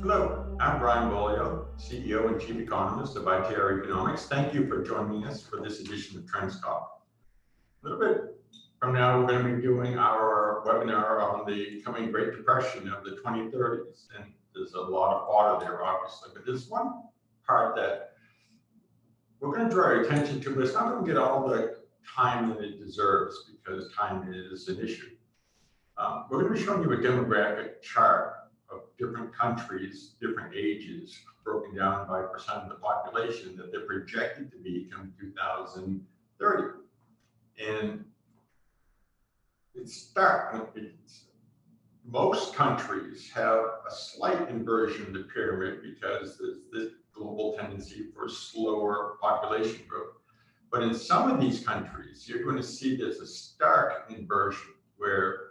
I'm Brian Beaulieu, CEO and Chief Economist of ITR Economics. Thank you for joining us for this edition of TrendsTalk. A little bit from now, we're going to be doing our webinar on the coming Great Depression of the 2030s. And there's a lot of fodder there, obviously, but there's one part that we're going to draw our attention to, but it's not going to get all the time that it deserves because time is an issue. Um, we're going to be showing you a demographic chart different countries, different ages, broken down by percent of the population that they're projected to be come 2030. And it's stark. It's, most countries have a slight inversion of the pyramid because there's this global tendency for slower population growth. But in some of these countries, you're going to see there's a stark inversion where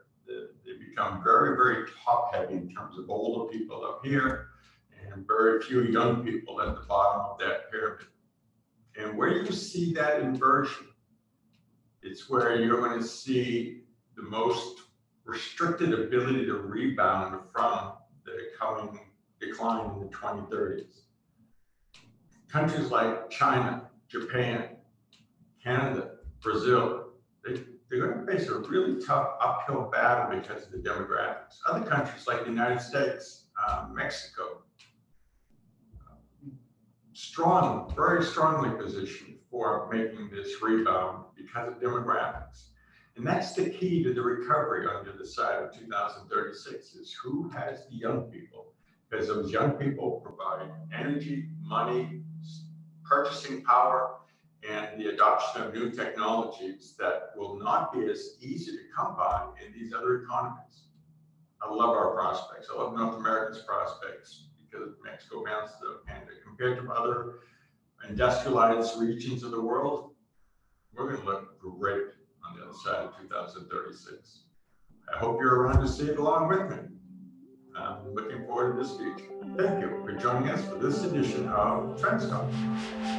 become very, very top heavy in terms of older people up here and very few young people at the bottom of that pyramid. And where you see that inversion, it's where you're going to see the most restricted ability to rebound from the coming decline in the 2030s. Countries like China, Japan, Canada, Brazil, they, face a really tough uphill battle because of the demographics. Other countries like the United States, uh, Mexico, strong, very strongly positioned for making this rebound because of demographics. And that's the key to the recovery on the side of 2036 is who has the young people? Because those young people provide energy, money, purchasing power, and the adoption of new technologies that will not be as easy to come by in these other economies. I love our prospects. I love North America's prospects because Mexico mounts the Canada. Compared to other industrialized regions of the world, we're going to look great on the other side of 2036. I hope you're around to see it along with me. I'm looking forward to this speech. Thank you for joining us for this edition of TrendsTalk.